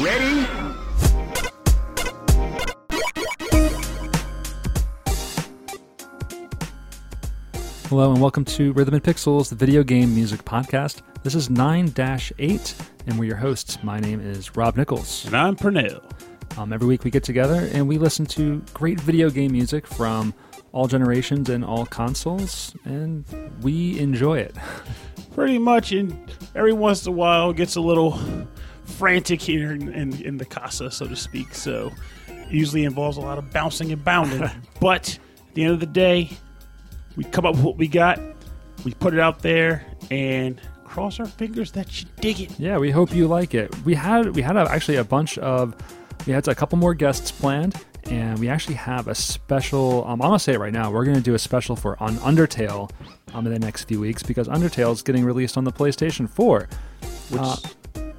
Ready? Hello and welcome to Rhythm and Pixels, the video game music podcast. This is 9 8, and we're your hosts. My name is Rob Nichols. And I'm Pernell. Um, every week we get together and we listen to great video game music from all generations and all consoles, and we enjoy it. Pretty much, and every once in a while it gets a little frantic here in, in, in the casa, so to speak. So it usually involves a lot of bouncing and bounding. but at the end of the day, we come up with what we got, we put it out there, and cross our fingers that you dig it. Yeah, we hope you like it. We had we had a, actually a bunch of we had a couple more guests planned, and we actually have a special. Um, I'm gonna say it right now. We're gonna do a special for on Undertale um, in the next few weeks because Undertale is getting released on the PlayStation 4. Which, Uh,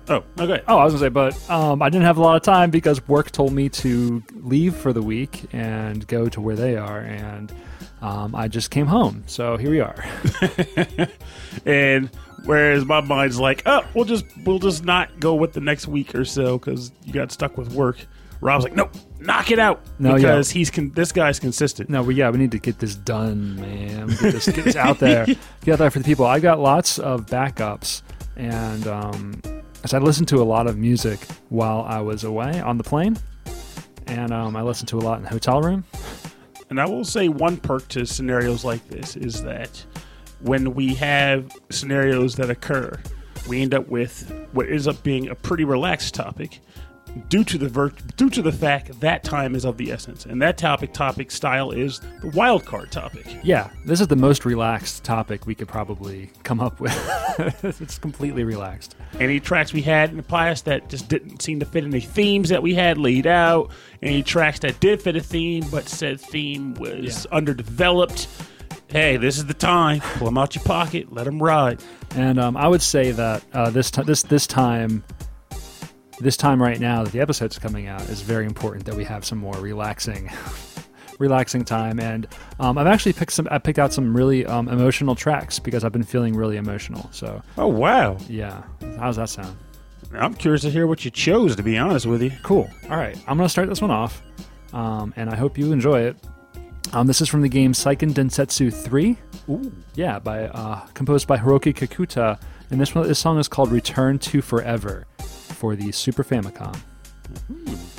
oh, okay. Oh, I was gonna say, but um, I didn't have a lot of time because work told me to leave for the week and go to where they are, and um, I just came home. So here we are. and whereas my mind's like, oh, we'll just we'll just not go with the next week or so because you got stuck with work. Rob's like, nope, knock it out No, yeah. because he's con- this guy's consistent. No, but yeah, we need to get this done, man. Get this, get this out there. Get out there for the people. I got lots of backups, and um, I listened to a lot of music while I was away on the plane, and um, I listened to a lot in the hotel room. And I will say one perk to scenarios like this is that when we have scenarios that occur, we end up with what ends up being a pretty relaxed topic due to the ver- due to the fact that time is of the essence. And that topic topic style is the wild card topic. Yeah, this is the most relaxed topic we could probably come up with. it's completely relaxed. Any tracks we had in the past that just didn't seem to fit any themes that we had laid out. Any tracks that did fit a theme, but said theme was Yeah. underdeveloped. Hey, this is the time. Pull them out your pocket. Let them ride. And um, I would say that uh, this ti this this time, this time right now that the episode's coming out is very important that we have some more relaxing, relaxing time. And um, I've actually picked some. I picked out some really um, emotional tracks because I've been feeling really emotional. So Oh, wow. yeah, how's that sound? I'm curious to hear what you chose, to be honest with you. Cool. All right, I'm gonna start this one off, um, and I hope you enjoy it. Um, this is from the game Seiken Densetsu 3. Ooh. Yeah, by uh, composed by Hiroki Kakuta, and this one, this song is called "Return to Forever" for the Super Famicom. Hmm.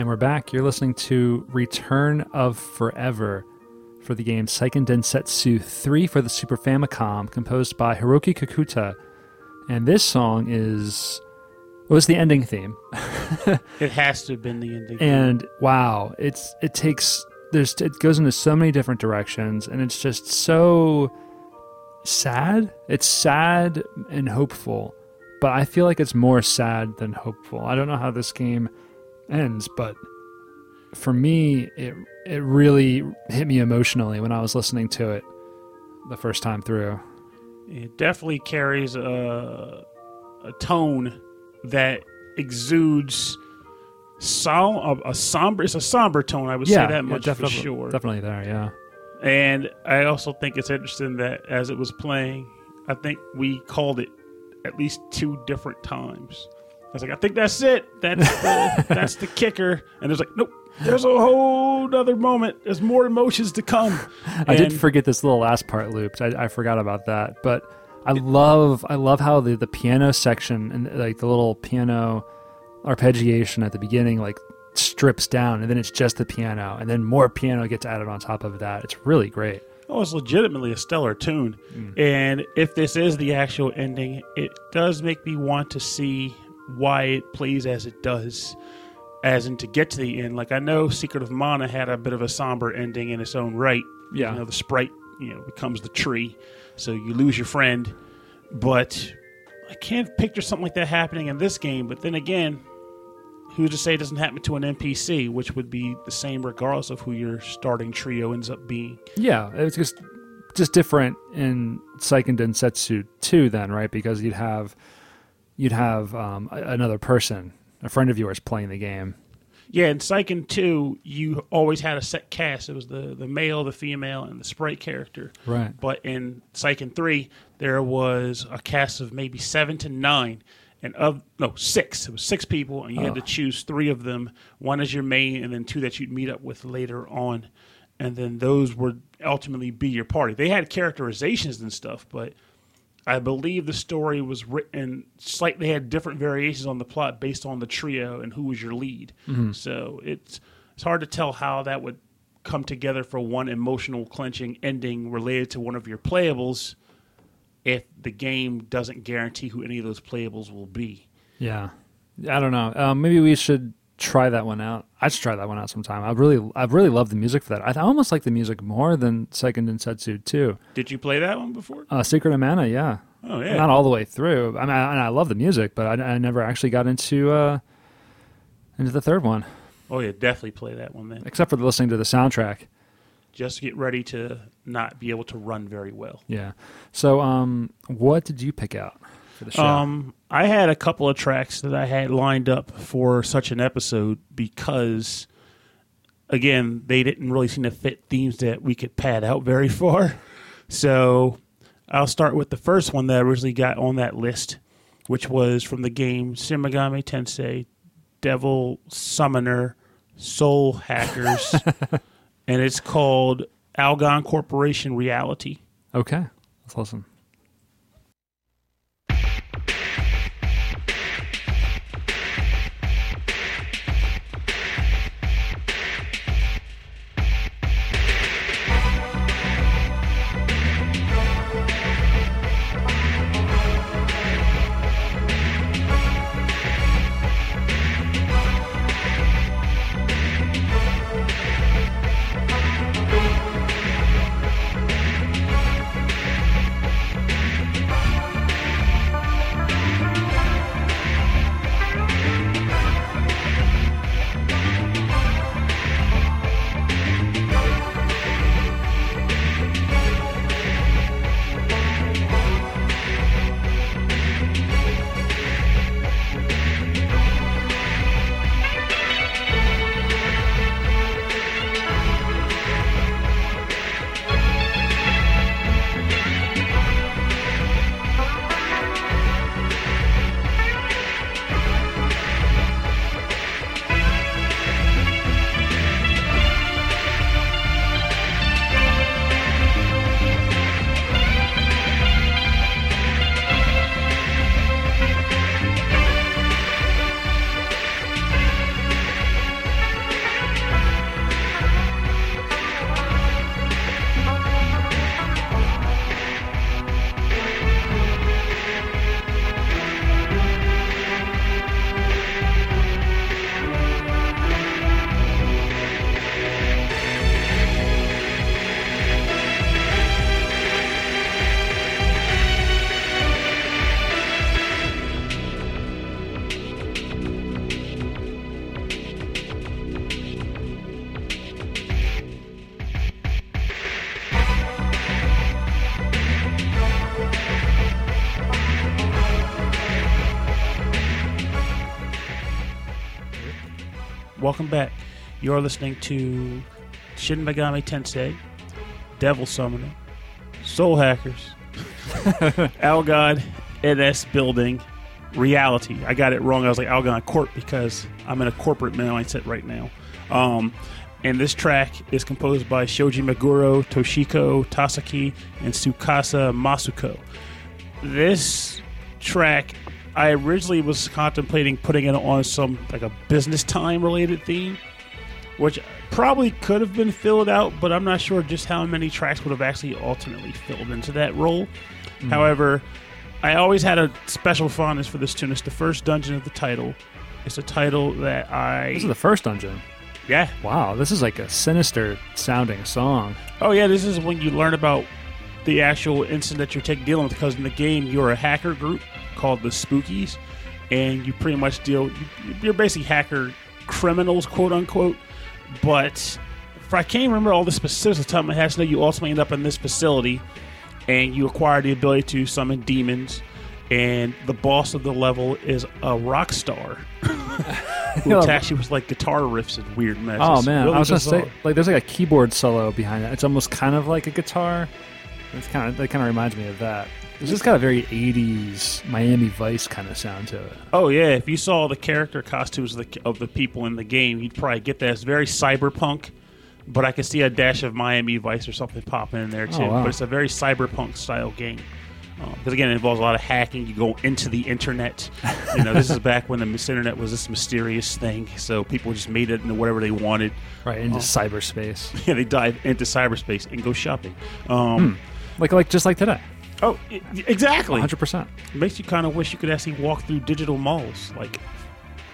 And we're back. You're listening to Return of Forever for the game Seiken Densetsu 3 for the Super Famicom, composed by Hiroki Kakuta. And this song is was the ending theme. It has to have been the ending. and wow, it's it takes there's it goes into so many different directions and it's just so sad. It's sad and hopeful, but I feel like it's more sad than hopeful. I don't know how this game ends, but for me it it really hit me emotionally when I was listening to it the first time through. It definitely carries a, a tone that exudes som- a, a somber. It's a somber tone. I would say that much for sure. Definitely there, yeah. And I also think it's interesting that as it was playing, I think we called it at least two different times. I was like, I think that's it. That's the, that's the kicker. And there's like, nope. There's a whole other moment. There's more emotions to come. I did forget this little last part looped. I, I forgot about that, but I love I love how the the piano section and like the little piano arpeggiation at the beginning like strips down, and then it's just the piano, and then more piano gets added on top of that. It's really great. Oh, it's legitimately a stellar tune. Mm. And if this is the actual ending, it does make me want to see why it plays as it does, as in to get to the end. Like I know Secret of Mana had a bit of a somber ending in its own right. Yeah. You know, the sprite, you know, becomes the tree, so you lose your friend. But I can't picture something like that happening in this game. But then again, who's to say it doesn't happen to an NPC, which would be the same regardless of who your starting trio ends up being. Yeah, it's just just different in Seiken Densetsu 2 then, right? Because you'd have you'd have um, another person, a friend of yours playing the game. Yeah, in Seiken 2, you always had a set cast. It was the, the male, the female, and the sprite character. Right. But in Seiken 3, there was a cast of maybe seven to nine. And of, no, six. It was six people, and you had to choose three of them. One as your main, and then two that you'd meet up with later on. And then those would ultimately be your party. They had characterizations and stuff, but I believe the story was written slightly had different variations on the plot based on the trio and who was your lead. So it's it's hard to tell how that would come together for one emotional clenching ending related to one of your playables if the game doesn't guarantee who any of those playables will be. Yeah, I don't know. Um, maybe we should try that one out. I should try that one out sometime. I really, I really love the music for that. I, I almost like the music more than Seiken Densetsu 2. Did you play that one before? Uh, Secret of Mana, yeah. Oh yeah. Not all the way through. I mean, I, and I love the music, but I, I never actually got into uh, into the third one, Oh yeah, definitely play that one then. except for listening to the soundtrack. Just get ready to not be able to run very well. Yeah. So, um, what did you pick out for the show? Um, I had a couple of tracks that I had lined up for such an episode because, again, they didn't really seem to fit themes that we could pad out very far. So I'll start with the first one that I originally got on that list, which was from the game Shin Megami Tensei Devil Summoner Soul Hackers, and it's called Algon Corporation Reality. okay, let's listen. You're listening to Shin Megami Tensei, Devil Summoner, Soul Hackers, Algod NS Building, Reality. I got it wrong. I was like Algon Corp because I'm in a corporate mindset right now. Um, and this track is composed by Shoji Meguro, Toshiko Tasaki, and Tsukasa Masuko. This track, I originally was contemplating putting it on some like a business time related theme, which probably could have been filled out, but I'm not sure just how many tracks would have actually ultimately filled into that role. Hmm. However, I always had a special fondness for this tune. It's the first dungeon of the title. It's a title that I This is the first dungeon. yeah Wow, this is like a sinister sounding song. Oh yeah, this is when you learn about the actual incident that you're taking dealing with. Because in the game, you're a hacker group called the Spookies, and you pretty much deal. You're basically hacker criminals, quote unquote. But if I can't remember all the specifics of the time, it has to know you ultimately end up in this facility, and you acquire the ability to summon demons. And the boss of the level is a rock star who Yeah. attacks you with like guitar riffs and weird mess. Oh man, really I was gonna bizarre. say like there's like a keyboard solo behind it. It's almost kind of like a guitar. It's kind of that kind of reminds me of that. It's just got a very '80s Miami Vice kind of sound to it. Oh yeah, if you saw the character costumes of the, of the people in the game, you'd probably get that. It's very cyberpunk, but I can see a dash of Miami Vice or something popping in there oh, too. Oh, wow. But it's a very cyberpunk style game. Uh, because again, it involves a lot of hacking. You go into the internet. You know, this is back when the internet was this mysterious thing. So people just made it into whatever they wanted. Right into um, cyberspace, Yeah, they dive into cyberspace and go shopping. Um, hmm. like like just like today, Oh, i- exactly. 100. percent Makes you kind of wish you could actually walk through digital malls, like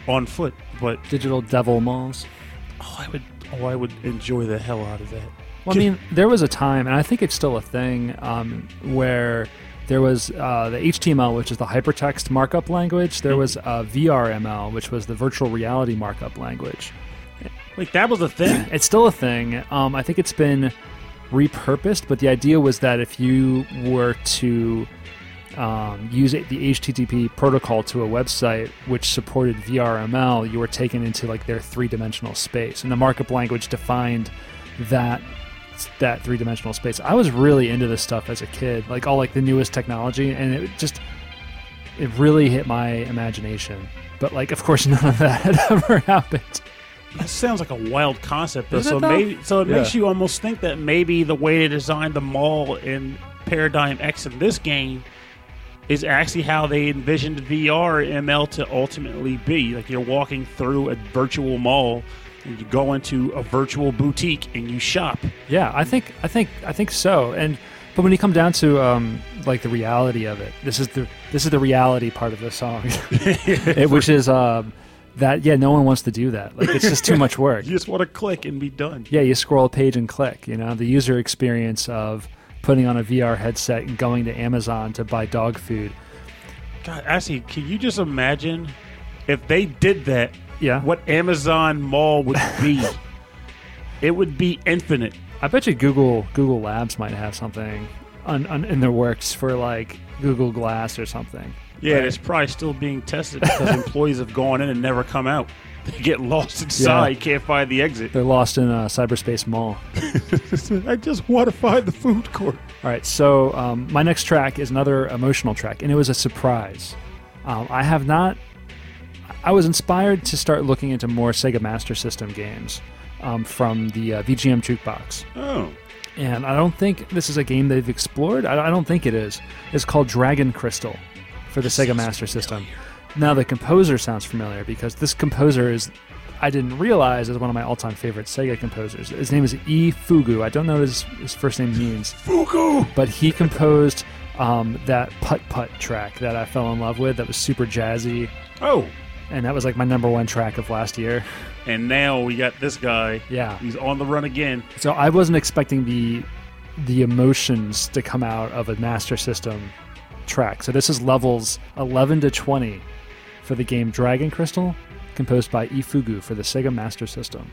on foot. But Digital devil malls. Oh, I would. Oh, I would enjoy the hell out of that. Well, I mean, there was a time, and I think it's still a thing, um, where there was uh, the HTML, which is the hypertext markup language. There was uh, VRML, which was the virtual reality markup language. Like that was a thing. It's still a thing. Um, I think it's been repurposed, but the idea was that if you were to um, use the HTTP protocol to a website which supported VRML, you were taken into like their three-dimensional space, and the markup language defined that that three-dimensional space. I was really into this stuff as a kid, like all like the newest technology, and it just it really hit my imagination. But like, of course, none of that had ever happened. That sounds like a wild concept, though. Isn't So it, though? maybe, so it Yeah. makes you almost think that maybe the way they designed the mall in Paradigm X in this game is actually how they envisioned VR ML to ultimately be. Like you're walking through a virtual mall. And you go into a virtual boutique and you shop. Yeah, I think I think I think so. And but when you come down to um, like the reality of it, this is the this is the reality part of the song, It- which is um, that yeah, no one wants to do that. Like it's just too much work. You just want to click and be done. Yeah, you scroll a page and click. You know, the user experience of putting on a VR headset and going to Amazon to buy dog food. God, actually, can you just imagine if they did that? Yeah, What Amazon Mall would be? it would be infinite. I bet you Google Google Labs might have something on, on, in their works for like Google Glass or something. Yeah, Right. it's probably still being tested because employees have gone in and never come out. They get lost inside, Yeah. can't find the exit. They're lost in a cyberspace mall. I just want to find the food court. All right, so um, my next track is another emotional track, and it was a surprise. Um, I have not. I was inspired to start looking into more Sega Master System games um, from the uh, VGM Jukebox, Oh, and I don't think this is a game they've explored. I, I don't think it is. It's called Dragon Crystal for the Sega Master System. Now the composer sounds familiar because this composer is. I didn't realize is one of my all-time favorite Sega composers. His name is E. Fugu. I don't know what his, his first name means Fuku! but he composed um, that putt putt track that I fell in love with. That was super jazzy, Oh, and that was like my number one track of last year. and now we got this guy. Yeah, He's on the run again. so I wasn't expecting the the emotions to come out of a Master System track. So this is levels 11 to 20 for the game Dragon Crystal, composed by Ifugu for the Sega Master System.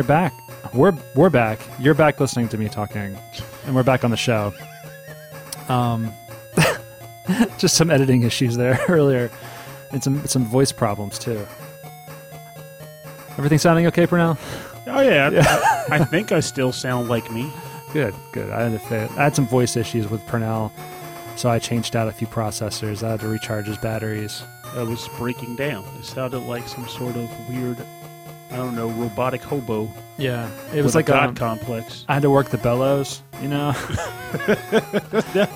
You're back. We're we're back. You're back listening to me talking, and we're back on the show. Um, just some editing issues there earlier, and some some voice problems too. Everything sounding okay, Purnell? Oh yeah, I, I think I still sound like me. Good, good. I had to. I had some voice issues with Purnell, so I changed out a few processors. I had to recharge his batteries. I was breaking down. It sounded like some sort of weird, I don't know, robotic hobo. Yeah, it was like a god um, complex. I had to work the bellows, you know.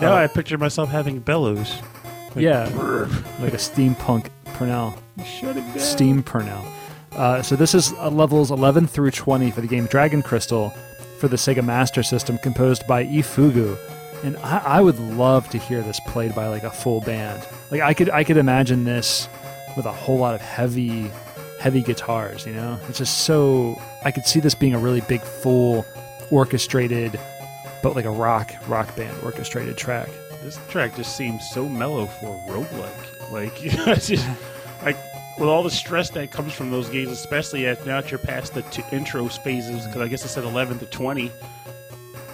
Now Uh, I picture myself having bellows. Like, Yeah. brr. like a steampunk Purnell. Shut it down. Steam Purnell. Uh, so this is uh, levels 11 through 20 for the game Dragon Crystal for the Sega Master System, composed by Ifugu. And I, I would love to hear this played by like a full band. Like I could, I could imagine this with a whole lot of heavy, heavy guitars. You know, it's just so. I could see this being a really big, full, orchestrated, but like a rock rock band orchestrated track. This track just seems so mellow for roguelike. Like, it's just, like with all the stress that comes from those games, especially as now that you're past the two intro phases, because I guess it's at 11 to 20,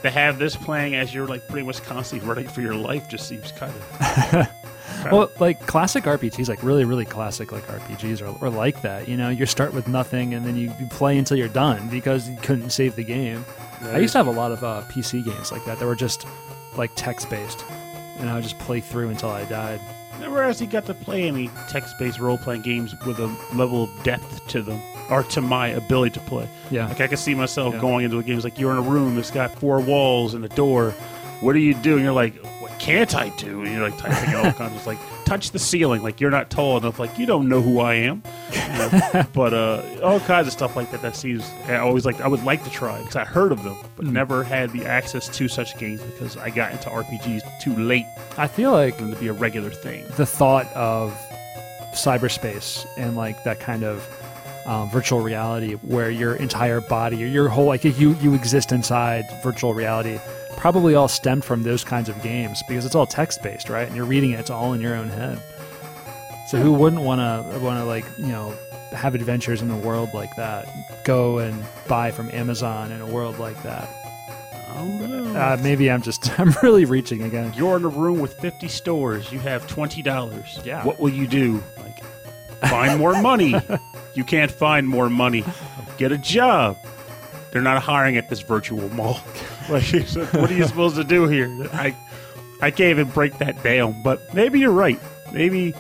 to have this playing as you're like pretty much constantly running for your life just seems kind of. Well, like classic RPGs, like really, really classic like RPGs are, are like that. You know, you start with nothing and then you, you play until you're done because you couldn't save the game. I used to have a lot of uh, PC games like that that were just like text based, and I would just play through until I died. Never actually got to play any text-based role-playing games with a level of depth to them, or to my ability to play. Yeah, Like I can see myself Yeah. going into a game. It's like you're in a room that's got four walls and a door. What do you do? And you're like, can't I do? And you're like typing all kinds of like touch the ceiling. Like you're not tall enough. Like you don't know who I am. You know? but uh, all kinds of stuff like that. That seems I always like. I would like to try because I heard of them, but Mm. never had the access to such games because I got into RPGs too late I feel like to be a regular thing. the thought of cyberspace and like that kind of um, virtual reality where your entire body or your whole like you you exist inside virtual reality probably all stemmed from those kinds of games because it's all text based right and you're reading it it's all in your own head so who wouldn't want to want to like you know have adventures in a world like that go and buy from amazon in a world like that I uh, maybe i'm just i'm really reaching again You're in a room with 50 stores. You have $20. Yeah. What will you do? Like, find more money. you can't find more money. Get a job. They're not hiring at this virtual mall. Like, what are you supposed to do here? I, I can't even break that down. But maybe you're right. Maybe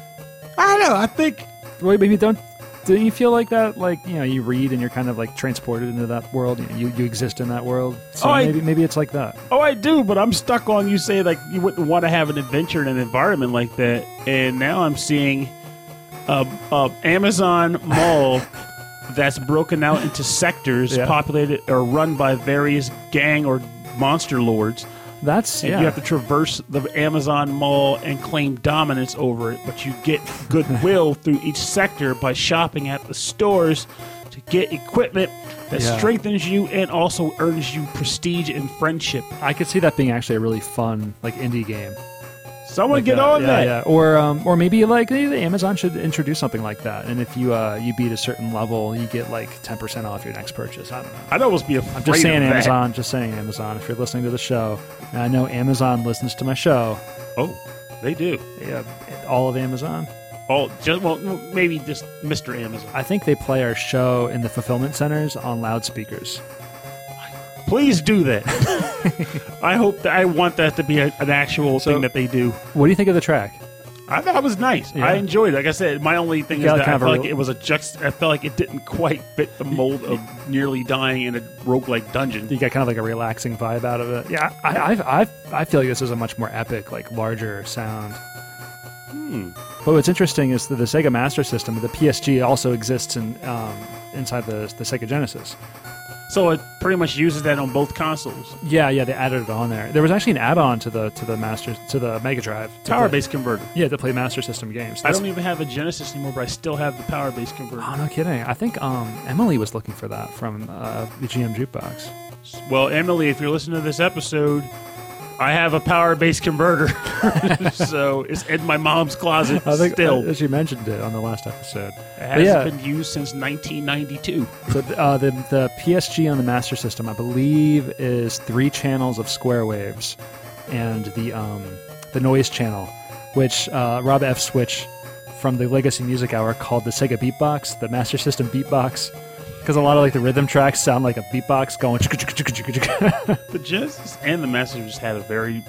I don't know. I think Wait, maybe don't. Don't you feel like that? Like you know, you read and you're kind of like transported into that world. You you, you exist in that world. So Oh, I- maybe maybe it's like that. Oh, I do, but I'm stuck on you say like you wouldn't want to have an adventure in an environment like that, and now I'm seeing a, a Amazon mall that's broken out into sectors, Yeah. populated or run by various gang or monster lords. That's yeah. you have to traverse the Amazon mall and claim dominance over it, but you get goodwill through each sector by shopping at the stores to get equipment that Yeah. strengthens you and also earns you prestige and friendship. I could see that being actually a really fun like indie game. Someone Like get that. on yeah, that. Yeah. Or um, or maybe like maybe Amazon should introduce something like that. And if you uh, you beat a certain level, you get like ten percent off your next purchase. I don't know. I'd almost be afraid I'm just saying of that. Amazon. Just saying Amazon. If you're listening to the show, and I know Amazon listens to my show. Oh, they do. Yeah, all of Amazon. Oh, just well, maybe just Mr. Amazon. I think they play our show in the fulfillment centers on loudspeakers. Please do that. I hope that I want that to be a, an actual So- thing that they do. What do you think of the track? I thought it was nice. Yeah. I enjoyed it. Like I said, my only thing is that kind I of a felt like real- it was a juxt. I felt like it didn't quite fit the mold of nearly dying in a roguelike dungeon. You got kind of like a relaxing vibe out of it. Yeah, I, I, I, I feel like this is a much more epic, like larger sound. Hmm. But what's interesting is that the Sega Master System, the PSG, also exists in um, inside the the Sega Genesis. So it pretty much uses that on both consoles. Yeah, yeah, they added it on there. There was actually an add-on to the to the Master to the Mega Drive to Power play- based converter. Yeah, to play Master System games. I That's- don't even have a Genesis anymore, but I still have the power based converter. Oh, no kidding. I think um, Emily was looking for that from uh, the GM Jukebox. Well, Emily, if you're listening to this episode, I have a power base converter, so it's in my mom's closet I think still. uh, she mentioned it on the last episode. It hasn't yeah. been used since 1992. So uh, the the PSG on the Master System, I believe, is three channels of square waves, and the um, the noise channel, which uh, Rob F. Switch from the Legacy Music Hour called the Sega Beatbox, the Master System Beatbox, because a lot of like the rhythm tracks sound like a beatbox going. The Genesis and the Master just had a very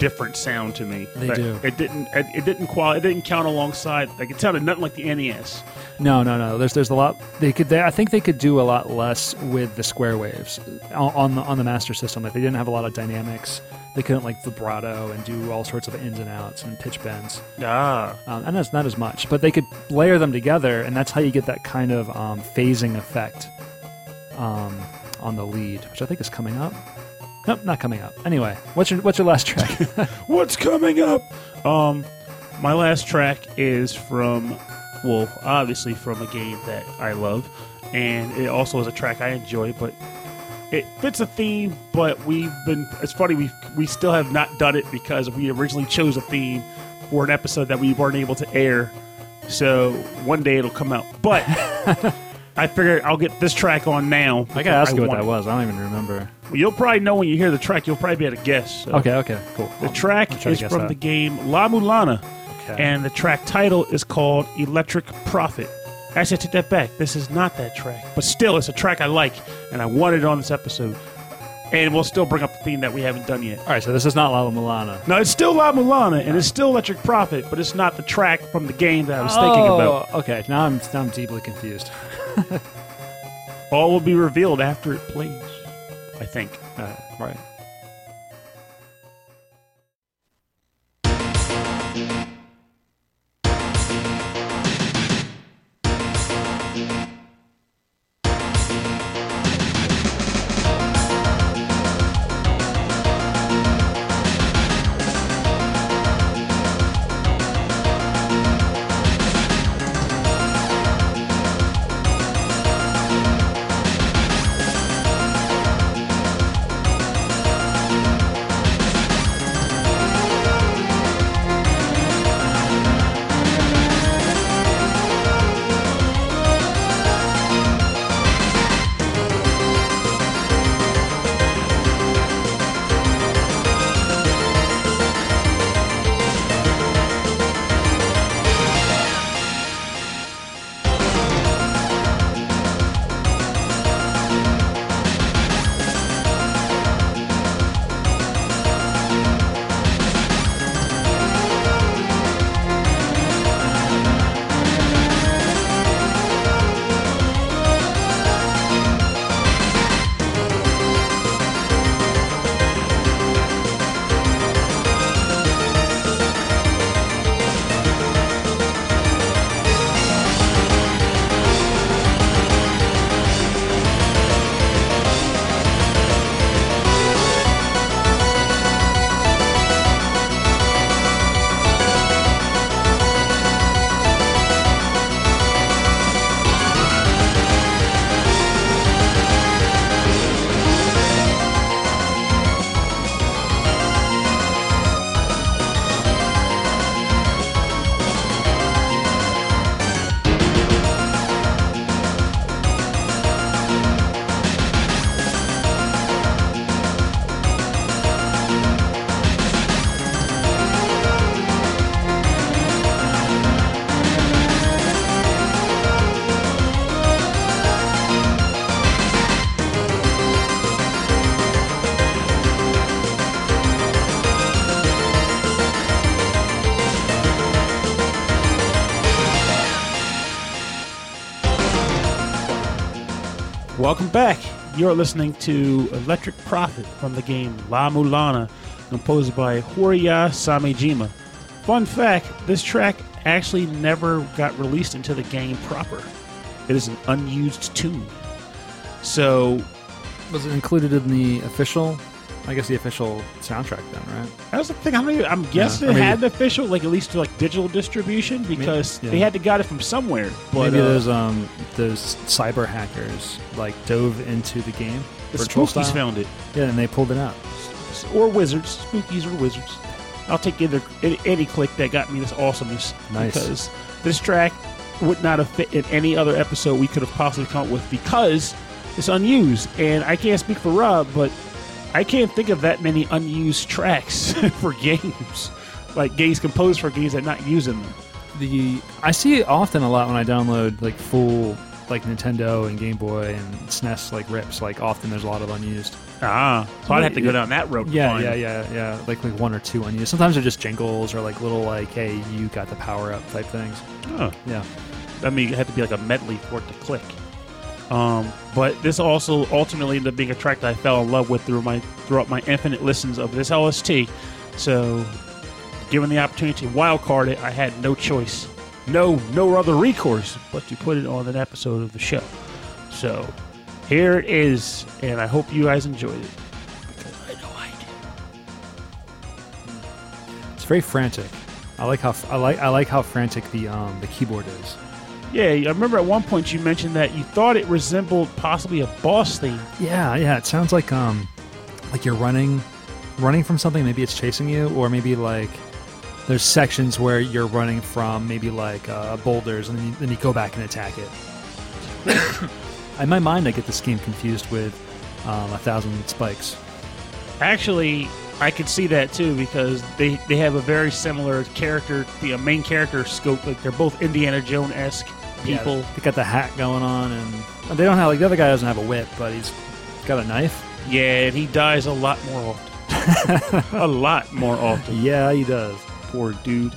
different sound to me. They Like, do. It didn't. It, it didn't qual. It didn't count alongside. Like it sounded nothing like the NES. No, no, no. There's there's a lot they could. They, I think they could do a lot less with the square waves uh, on, on the on the Master System. Like they didn't have a lot of dynamics. They couldn't like vibrato and do all sorts of ins and outs and pitch bends. Ah, um, and that's not as much. But they could layer them together, and that's how you get that kind of um, phasing effect um, on the lead, which I think is coming up. Nope, not coming up. Anyway, what's your what's your last track? what's coming up? Um, my last track is from, well, obviously from a game that I love, and it also is a track I enjoy, but it fits a theme. But we've been. It's funny we we still have not done it because we originally chose a theme for an episode that we weren't able to air. So one day it'll come out, but. I figured I'll get this track on now. I gotta ask you what that it. was. I don't even remember. Well, you'll probably know when you hear the track. You'll probably be able to guess. so. Okay, okay, cool. The track I'll is from that. the game La Mulana, Okay. and the track title is called Electric Prophet. Actually, I take that back. This is not that track, but still, it's a track I like, and I wanted it on this episode. And we'll still bring up the theme that we haven't done yet. all right, so this is not Lala Milana. No, it's still La Mulana, and it's still Electric Prophet, but it's not the track from the game that I was thinking about. Oh, okay. Now I'm now I'm deeply confused. All will be revealed after it plays, I think. Uh, right. Welcome back. You're listening to Electric Prophet from the game La Mulana, composed by Houryu Samejima. Fun fact this track actually never got released into the game proper. It is an unused tune. So Was it included in the official? I guess the official soundtrack then, right? I the thing. how many? I'm guessing or it had an official, like at least like digital distribution, because yeah. they had to got it from somewhere. But Maybe uh, those um those cyber hackers like dove into the game. the Spookies style. found it. Yeah, and they pulled it out. or wizards, spookies or wizards. I'll take either any, any click that got me this awesomeness Nice. because this track would not have fit in any other episode we could have possibly come up with because it's unused. And I can't speak for Rob, but I can't think of that many unused tracks for games, like games composed for games that not using them. The I see it often a lot when I download like full like Nintendo and Game Boy and SNES like rips. Like often there's a lot of unused. Ah, so I'd have to go down that road. Yeah, yeah, yeah, yeah. Like like one or two unused. Sometimes they're just jingles or like little like, hey, you got the power up type things. Oh. Yeah. I mean, it had to be like a medley for it to click. Um, but this also ultimately ended up being a track that I fell in love with through my throughout my infinite listens of this LST. So, given the opportunity to wildcard it, I had no choice, no no other recourse but to put it on an episode of the show. So, here it is, and I hope you guys enjoyed it I know I did. It's very frantic. I like how I like I like how frantic the um the keyboard is. Yeah, I remember at one point you mentioned that you thought it resembled possibly a boss theme. Yeah, yeah. It sounds like um like you're running running from something. Maybe it's chasing you, or maybe like there's sections where you're running from maybe like uh, boulders, and then you, then you go back and attack it. In my mind, I get this game confused with um, a thousand spikes. Actually, I could see that too because they, they have a very similar character, the uh, main character scope. Like they're both Indiana Jones esque people. Yeah, they got the hat going on, and they don't have like the other guy doesn't have a whip, but he's got a knife. Yeah, and he dies a lot more often. a lot more often. Yeah, he does. Poor dude.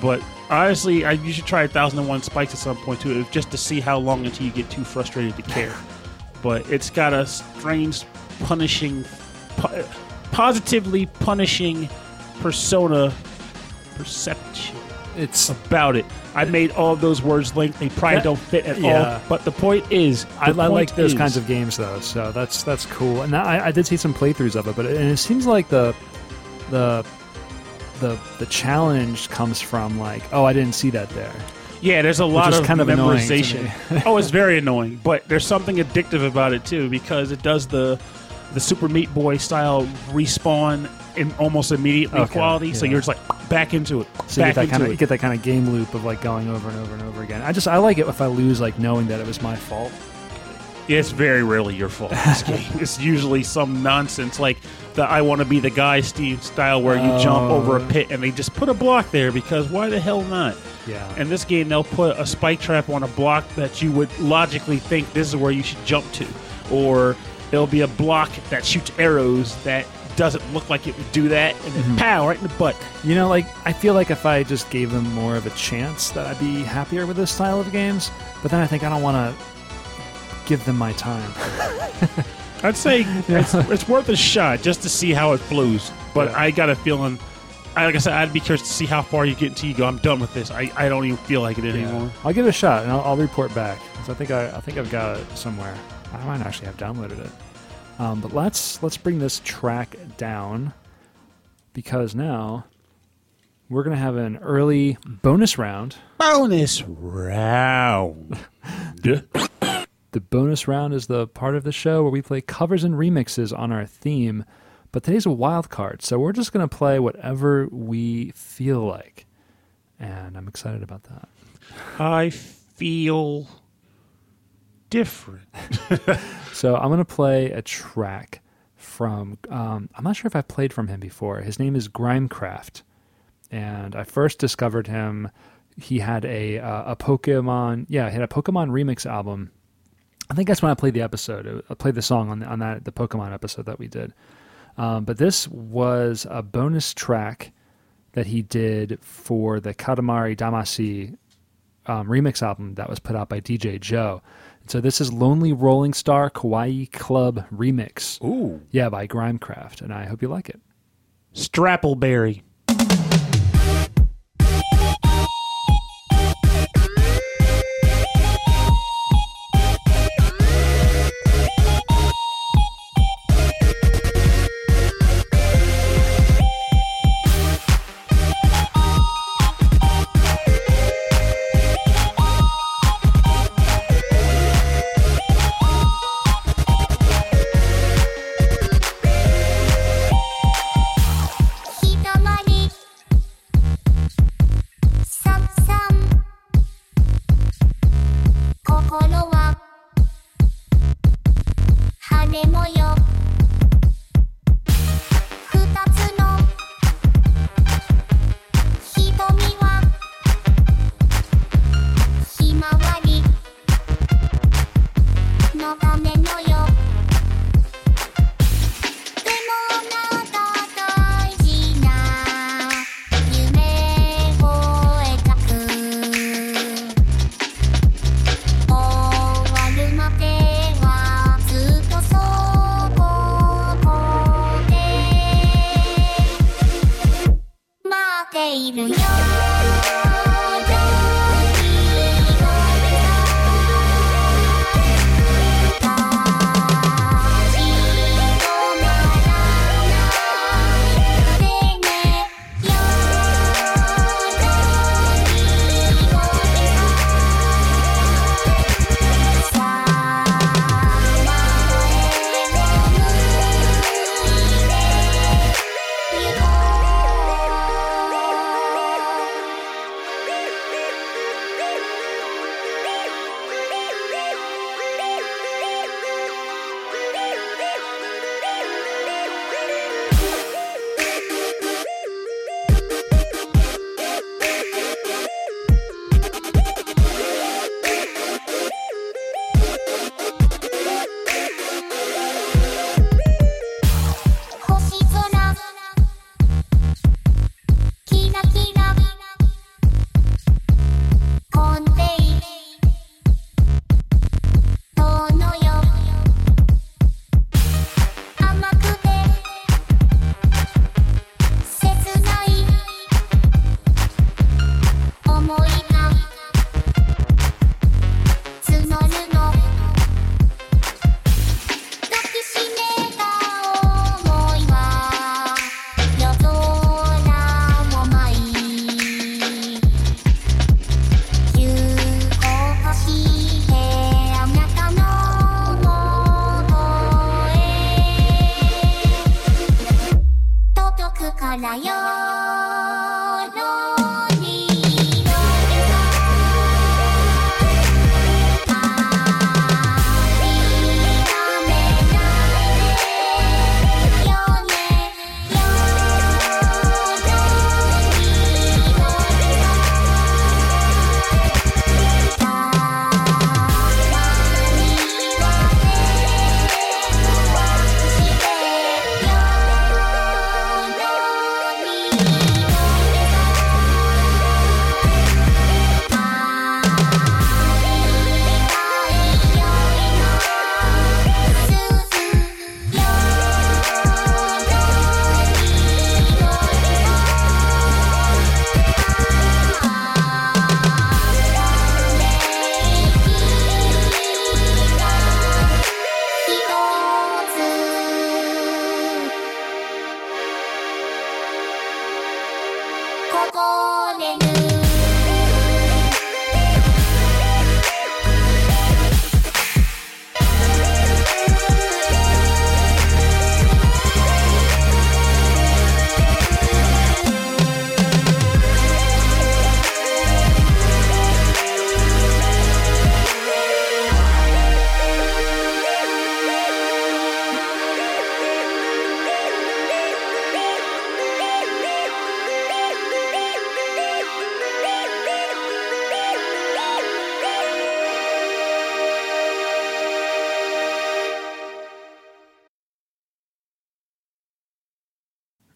But honestly, I, you should try 1001 Spikes at some point too, just to see how long until you get too frustrated to care. but it's got a strange, punishing, pu- positively punishing persona perception It's about it. I made all of those words linked. They probably That- don't fit at yeah. all. But the point is, I, the I like point those is- kinds of games though, so that's that's cool. And I, I did see some playthroughs of it, but it, and it seems like the the the the challenge comes from like, oh, I didn't see that there. Yeah, there's a lot of kind of memorization. oh, it's very annoying, but there's something addictive about it too because it does the the Super Meat Boy style respawn in almost immediately Okay, quality. So you're just like back into it, So you back get that into kind of it. you get that kind of game loop of like going over and over and over again. I just I like it if I lose like knowing that it was my fault. It's very rarely your fault. This game. It's usually some nonsense like the "I want to be the guy" Steve style, where you jump Oh. over a oh. pit and they just put a block there because why the hell not? Yeah. In this game, they'll put a spike trap on a block that you would logically think this is where you should jump to, or there'll be a block that shoots arrows that doesn't look like it would do that, and then mm-hmm. pow right in the butt. You know, like I feel like if I just gave them more of a chance, that I'd be happier with this style of games. But then I think I don't want to give them my time. I'd say it's, it's worth a shot just to see how it flows. But Yeah. I got a feeling, I, like I said, I'd be curious to see how far you get until you go. I'm done with this. I, I don't even feel like it anymore. I'll give it a shot and I'll, I'll report back. 'Cause I think I, I think I've got it somewhere. I might actually have downloaded it. Um, but let's let's bring this track down because now we're gonna have an early bonus round. Bonus round. The bonus round is the part of the show where we play covers and remixes on our theme. But today's a wild card, so we're just gonna play whatever we feel like, and I'm excited about that. I feel different. So I'm gonna play a track from. Um, I'm not sure if I've played from him before. His name is Grimecraft, and I first discovered him. He had a uh, a Pokemon. Yeah, he had a Pokemon remix album. I think that's when I played the episode. I played the song on the, on that the Pokemon episode that we did. Um, but this was a bonus track that he did for the Katamari Damacy um, remix album that was put out by DJ Joe. So this is Lonely Rolling Star Kawaii Club Remix. Ooh. Yeah, by Grimecraft, and I hope you like it. Strappleberry.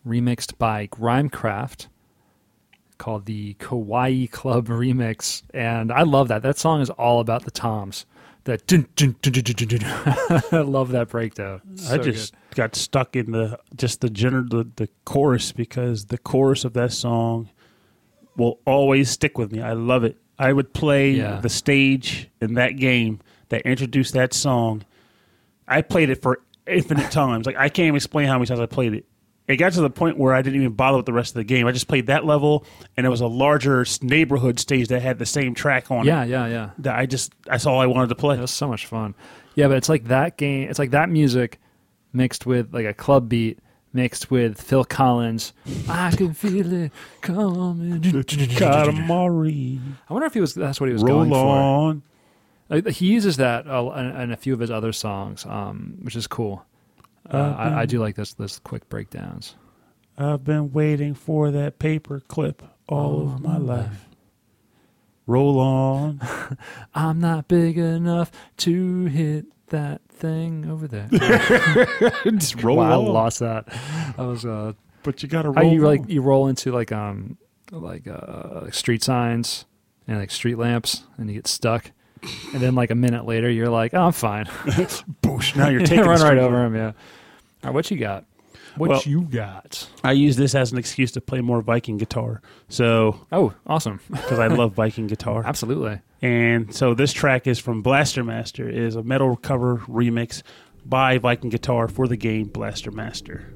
Remixed by Grimecraft called the Kawaii Club Remix. And I love that. That song is all about the toms. That dun, dun, dun, dun, dun, dun, dun. I love that breakdown. I just good. got stuck in the just the general the, the chorus because the chorus of that song will always stick with me. I love it. I would play Yeah. the stage in that game that introduced that song. I played it for infinite times. Like I can't even explain how many times I played it. It got to the point where I didn't even bother with the rest of the game. I just played that level, and it was a larger neighborhood stage that had the same track on Yeah, it. yeah, yeah. Yeah. That I just that's all I wanted to play. It was so much fun. Yeah, but it's like that game. It's like that music mixed with like a club beat, mixed with Phil Collins. I can feel it coming. Katamari. I wonder if he was. That's what he was Roll going for. on. He uses that uh, in, in a few of his other songs, um, which is cool. Uh, Uh, I, I do like this this quick breakdowns. I've been waiting for that paper clip all of my life. Roll on. I'm not big enough to hit that thing over there. Just roll wow, I lost that. I was uh, But you got to how roll you like on. you roll into like um like uh like street signs and like street lamps and you get stuck. And then like a minute later you're like, oh, I'm fine. Boosh, now you're taking Run right over him, yeah. All right, what you got? What Well- you got? I use this as an excuse to play more Viking guitar. So, Oh, awesome. because I love Viking guitar. Absolutely. And so this track is from Blaster Master, It is a metal cover remix by Viking Guitar for the game Blaster Master.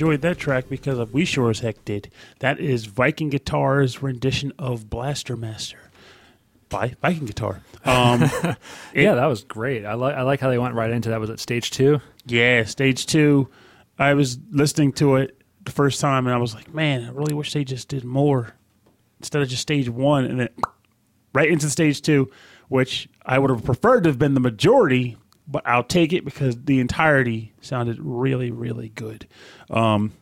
Enjoyed that track because we sure as heck did. That is Viking Guitar's rendition of Blaster Master by Viking Guitar. Um, It- yeah, that was great. I like I like how they went right into that. Was it stage two? yeah, stage two. I was listening to it the first time and I was like, man, I really wish they just did more instead of just stage one and then right into stage two, which I would have preferred to have been the majority, but I'll take it because the entirety sounded really, really good. Um,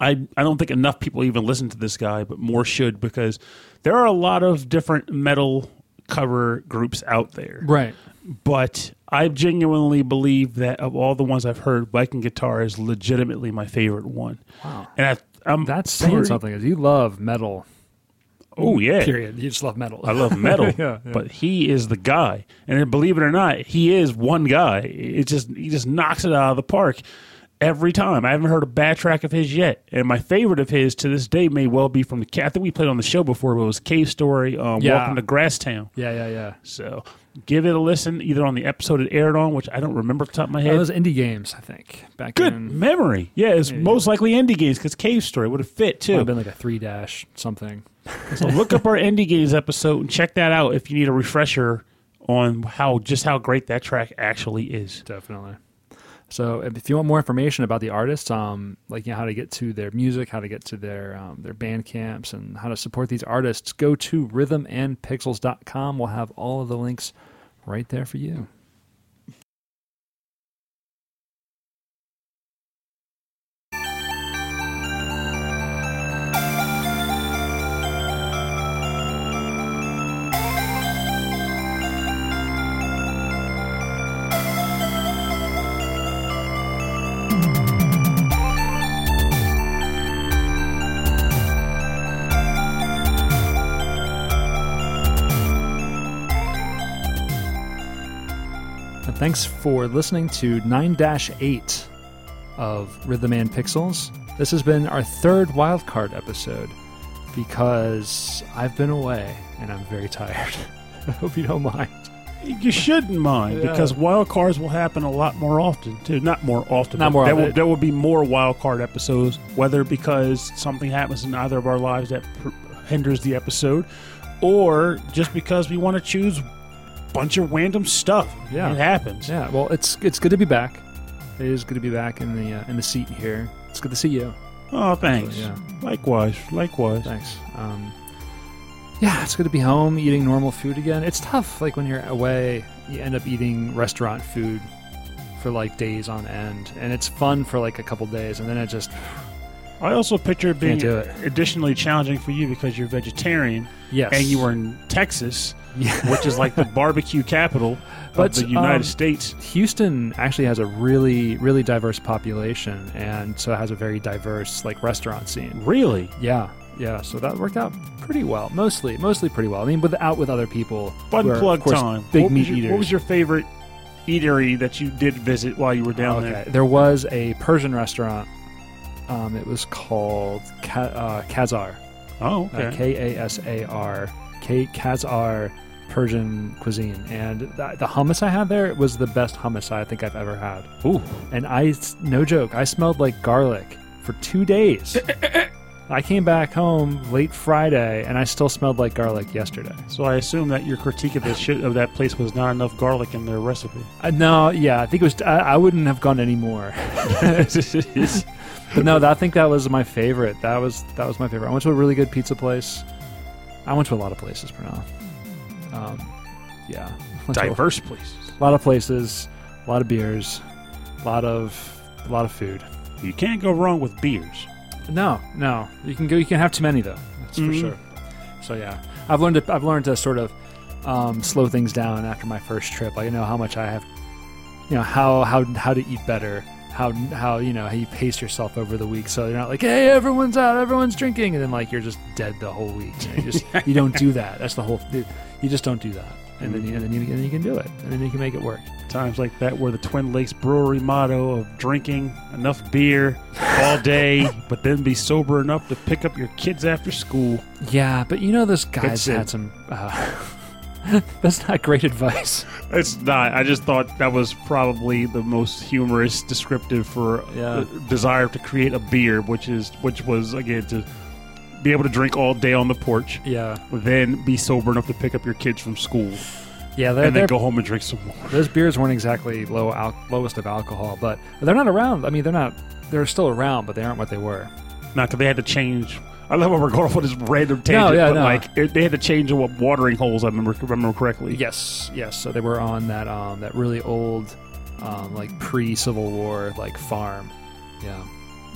I I don't think enough people even listen to this guy, but more should because there are a lot of different metal cover groups out there. Right. But I genuinely believe that of all the ones I've heard, Viking Guitar is legitimately my favorite one. Wow. And I, I'm That's saying pretty- something. Is you love metal. Oh yeah, Period. You just love metal. I love metal, Yeah, yeah. but he is the guy. And believe it or not, he is one guy. It just he just knocks it out of the park every time. I haven't heard a bad track of his yet. And my favorite of his to this day may well be from the. ca- I think we played on the show before, but it was Cave Story. Um, Yeah. Welcome to Grasstown. Yeah, yeah, yeah. So give it a listen, either on the episode it aired on, which I don't remember off the top of my head. It was indie games, I think, back Good in. memory. Yeah, it's most likely indie games because Cave Story would have fit too. have been like a three dash something. So look up our indie games episode and check that out if you need a refresher on how just how great that track actually is. Definitely. So if you want more information about the artists, um, like you know, how to get to their music, how to get to their um, their band camps, and how to support these artists, go to rhythmandpixels.com. We'll have all of the links right there for you. Thanks for listening to 9 8 of Rhythm and Pixels. This has been our third wildcard episode because I've been away and I'm very tired. I hope you don't mind. You shouldn't mind Yeah. because wild cards will happen a lot more often too. Not more often. Not but more There will, there will be more wild card episodes, whether because something happens in either of our lives that pr- hinders the episode, or just because we want to choose bunch of random stuff. Yeah. it happens. Yeah, well, it's it's good to be back. It is good to be back in the uh, in the seat here. It's good to see you. Oh, thanks. Yeah. Likewise. Likewise. Thanks. Um, yeah, it's good to be home, eating normal food again. It's tough, like when you're away, you end up eating restaurant food for like days on end, and it's fun for like a couple days, and then it just I also picture it being it. additionally challenging for you because you're vegetarian yes, and you were in Texas. which is like the barbecue capital But, of the United um, States. Houston actually has a really really diverse population, and so it has a very diverse like restaurant scene. Really? Yeah, yeah. So that worked out pretty well. Mostly, mostly pretty well. I mean, without with other people. Fun who are, of plug course, time. Big what meat your, eaters. What was your favorite eatery that you did visit while you were down okay. there? There was a Persian restaurant. Um, it was called Ka- uh, Kasar. Oh, Uh, okay. K A S A R. K Kasar Persian cuisine, and th- the hummus I had there was the best hummus I think I've ever had. Ooh. And I, no joke, I smelled like garlic for two days. I came back home late Friday, and I still smelled like garlic yesterday. So I assume that your critique of the shit of that place was not enough garlic in their recipe. Uh, no, yeah, I think it was. I, I wouldn't have gone any more. but no, that, I think that was my favorite. That was that was my favorite. I went to a really good pizza place. I went to a lot of places, Pranav. Um, yeah, Went to a- Diverse places. a lot of places, a lot of beers, a lot of a lot of food. You can't go wrong with beers. No, no, you can go. You can have too many though. That's Mhm. for sure. So yeah, I've learned to. I've learned to sort of um, slow things down after my first trip. I know how much I have. You know how how how to eat better. How how you know how you pace yourself over the week, so you're not like, hey, everyone's out, everyone's drinking, and then like you're just dead the whole week. You, know, you just you don't do that. That's the whole. You just don't do that, and then you, and then you, and then you can do it, and then you can make it work. Times like that where the Twin Lakes Brewery motto of drinking enough beer all day, but then be sober enough to pick up your kids after school. Yeah, but you know those guys It's, uh, had some. Uh, That's not great advice. It's not. I just thought that was probably the most humorous descriptive for Yeah. the desire to create a beer, which is which was again to be able to drink all day on the porch, Yeah, then be sober enough to pick up your kids from school, yeah. They're, and they're then go home and drink some more. those beers weren't exactly low al- lowest of alcohol, but they're not around. I mean, they're not. They're still around, but they aren't what they were. Not because they had to change. I love how we're going off on this random tangent, no, yeah, but no. like it, they had to change what watering holes. I remember remember correctly. Yes, yes. So they were on that um that really old, um like pre Civil War like farm, yeah,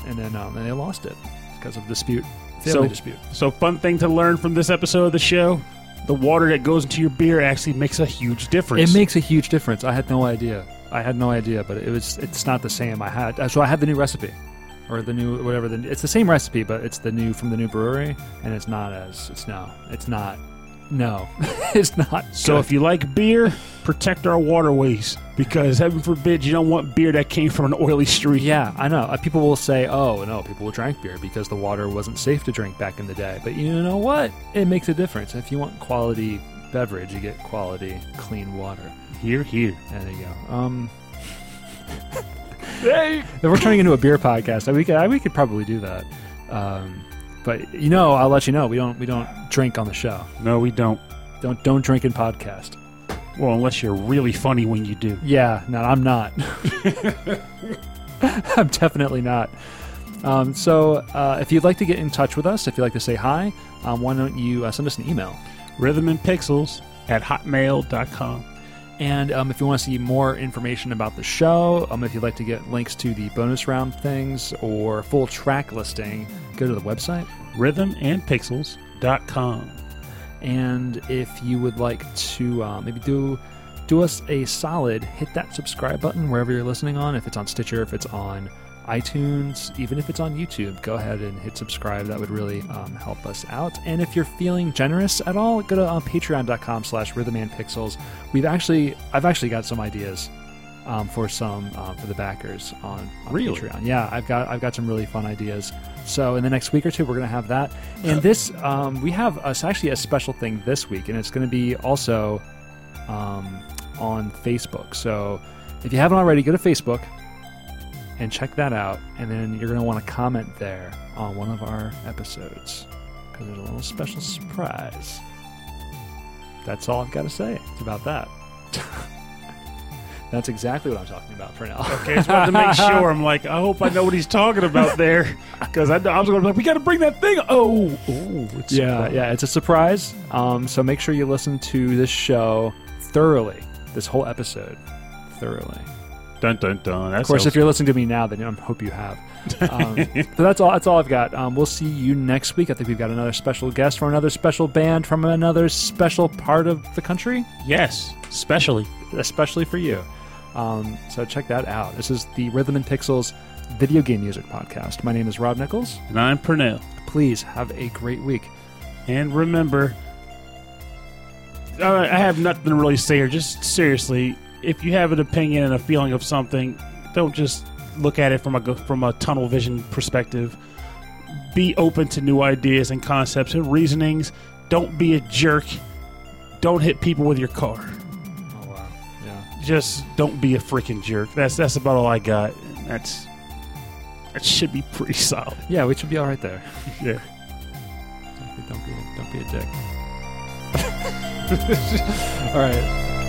and then um and they lost it because of dispute, family So- dispute. So, fun thing to learn from this episode of the show: the water that goes into your beer actually makes a huge difference. It makes a huge difference. I had no idea. I had no idea, but it was it's not the same. I had uh, so I had the new recipe, or the new whatever. The, it's the same recipe, but it's the new from the new brewery, and it's not as it's no, it's not. No, it's not. So good. if you like beer, protect our waterways because heaven forbid you don't want beer that came from an oily street. Yeah, I know. Uh, People will say, "Oh, no, people will drank beer because the water wasn't safe to drink back in the day." But you know what? It makes a difference. If you want quality beverage, you get quality clean water. Here, here. There you go. Um, if we're turning into a beer podcast, we could we could probably do that. Um, but you know, I'll let you know we don't we don't drink on the show. No, we don't. Don't don't drink in podcast. Well, unless you're really funny when you do. Yeah, no, I'm not. I'm definitely not. Um, so, uh, if you'd like to get in touch with us, if you'd like to say hi, um, why don't you uh, send us an email? Rhythm and Pixels at hotmail.com. And um, if you want to see more information about the show, um, if you'd like to get links to the bonus round things or full track listing, go to the website. Rhythmandpixels.com. And if you would like to uh, maybe do do us a solid, hit that subscribe button wherever you're listening on. If it's on Stitcher, if it's on iTunes, even if it's on YouTube, go ahead and hit subscribe. That would really um, help us out. And if you're feeling generous at all, go to uh, patreon.com slash rhythmandpixels. We've actually, I've actually got some ideas um, for some um, for the backers on, on Really? Patreon. Yeah, I've got I've got some really fun ideas. So in the next week or two, we're gonna have that. And this um, we have us actually a special thing this week, and it's gonna be also um, on Facebook. So if you haven't already, go to Facebook and check that out, and then you're gonna want to comment there on one of our episodes because there's a little special surprise. That's all I've got to say about that. That's exactly what I'm talking about for now. Okay, just wanted to make sure. I'm like, I hope I know what he's talking about there. Because I, I was going to be like, we got to bring that thing. Oh, oh. It's Yeah, yeah, it's a surprise. Um, so make sure you listen to this show thoroughly, this whole episode thoroughly. Dun, dun, dun. That Of course, if you're listening to me now, then I hope you have. Um, so that's all. That's all I've got. Um, we'll see you next week. I think we've got another special guest from another special band from another special part of the country, Yes, especially. especially for you. Um, so check that out. This is the Rhythm and Pixels video game music podcast. My name is Rob Nichols. And I'm Pernell. Please have a great week. And remember, uh, I have nothing to really say here. Just seriously, if you have an opinion and a feeling of something, don't just look at it from a from a tunnel vision perspective. Be open to new ideas and concepts and reasonings. Don't be a jerk. Don't hit people with your car. Oh wow, yeah. Just don't be a freaking jerk. That's that's about all I got. That's that should be pretty solid. Yeah, we should be all right there. Yeah. Don't be, don't be, don't be a dick. all right.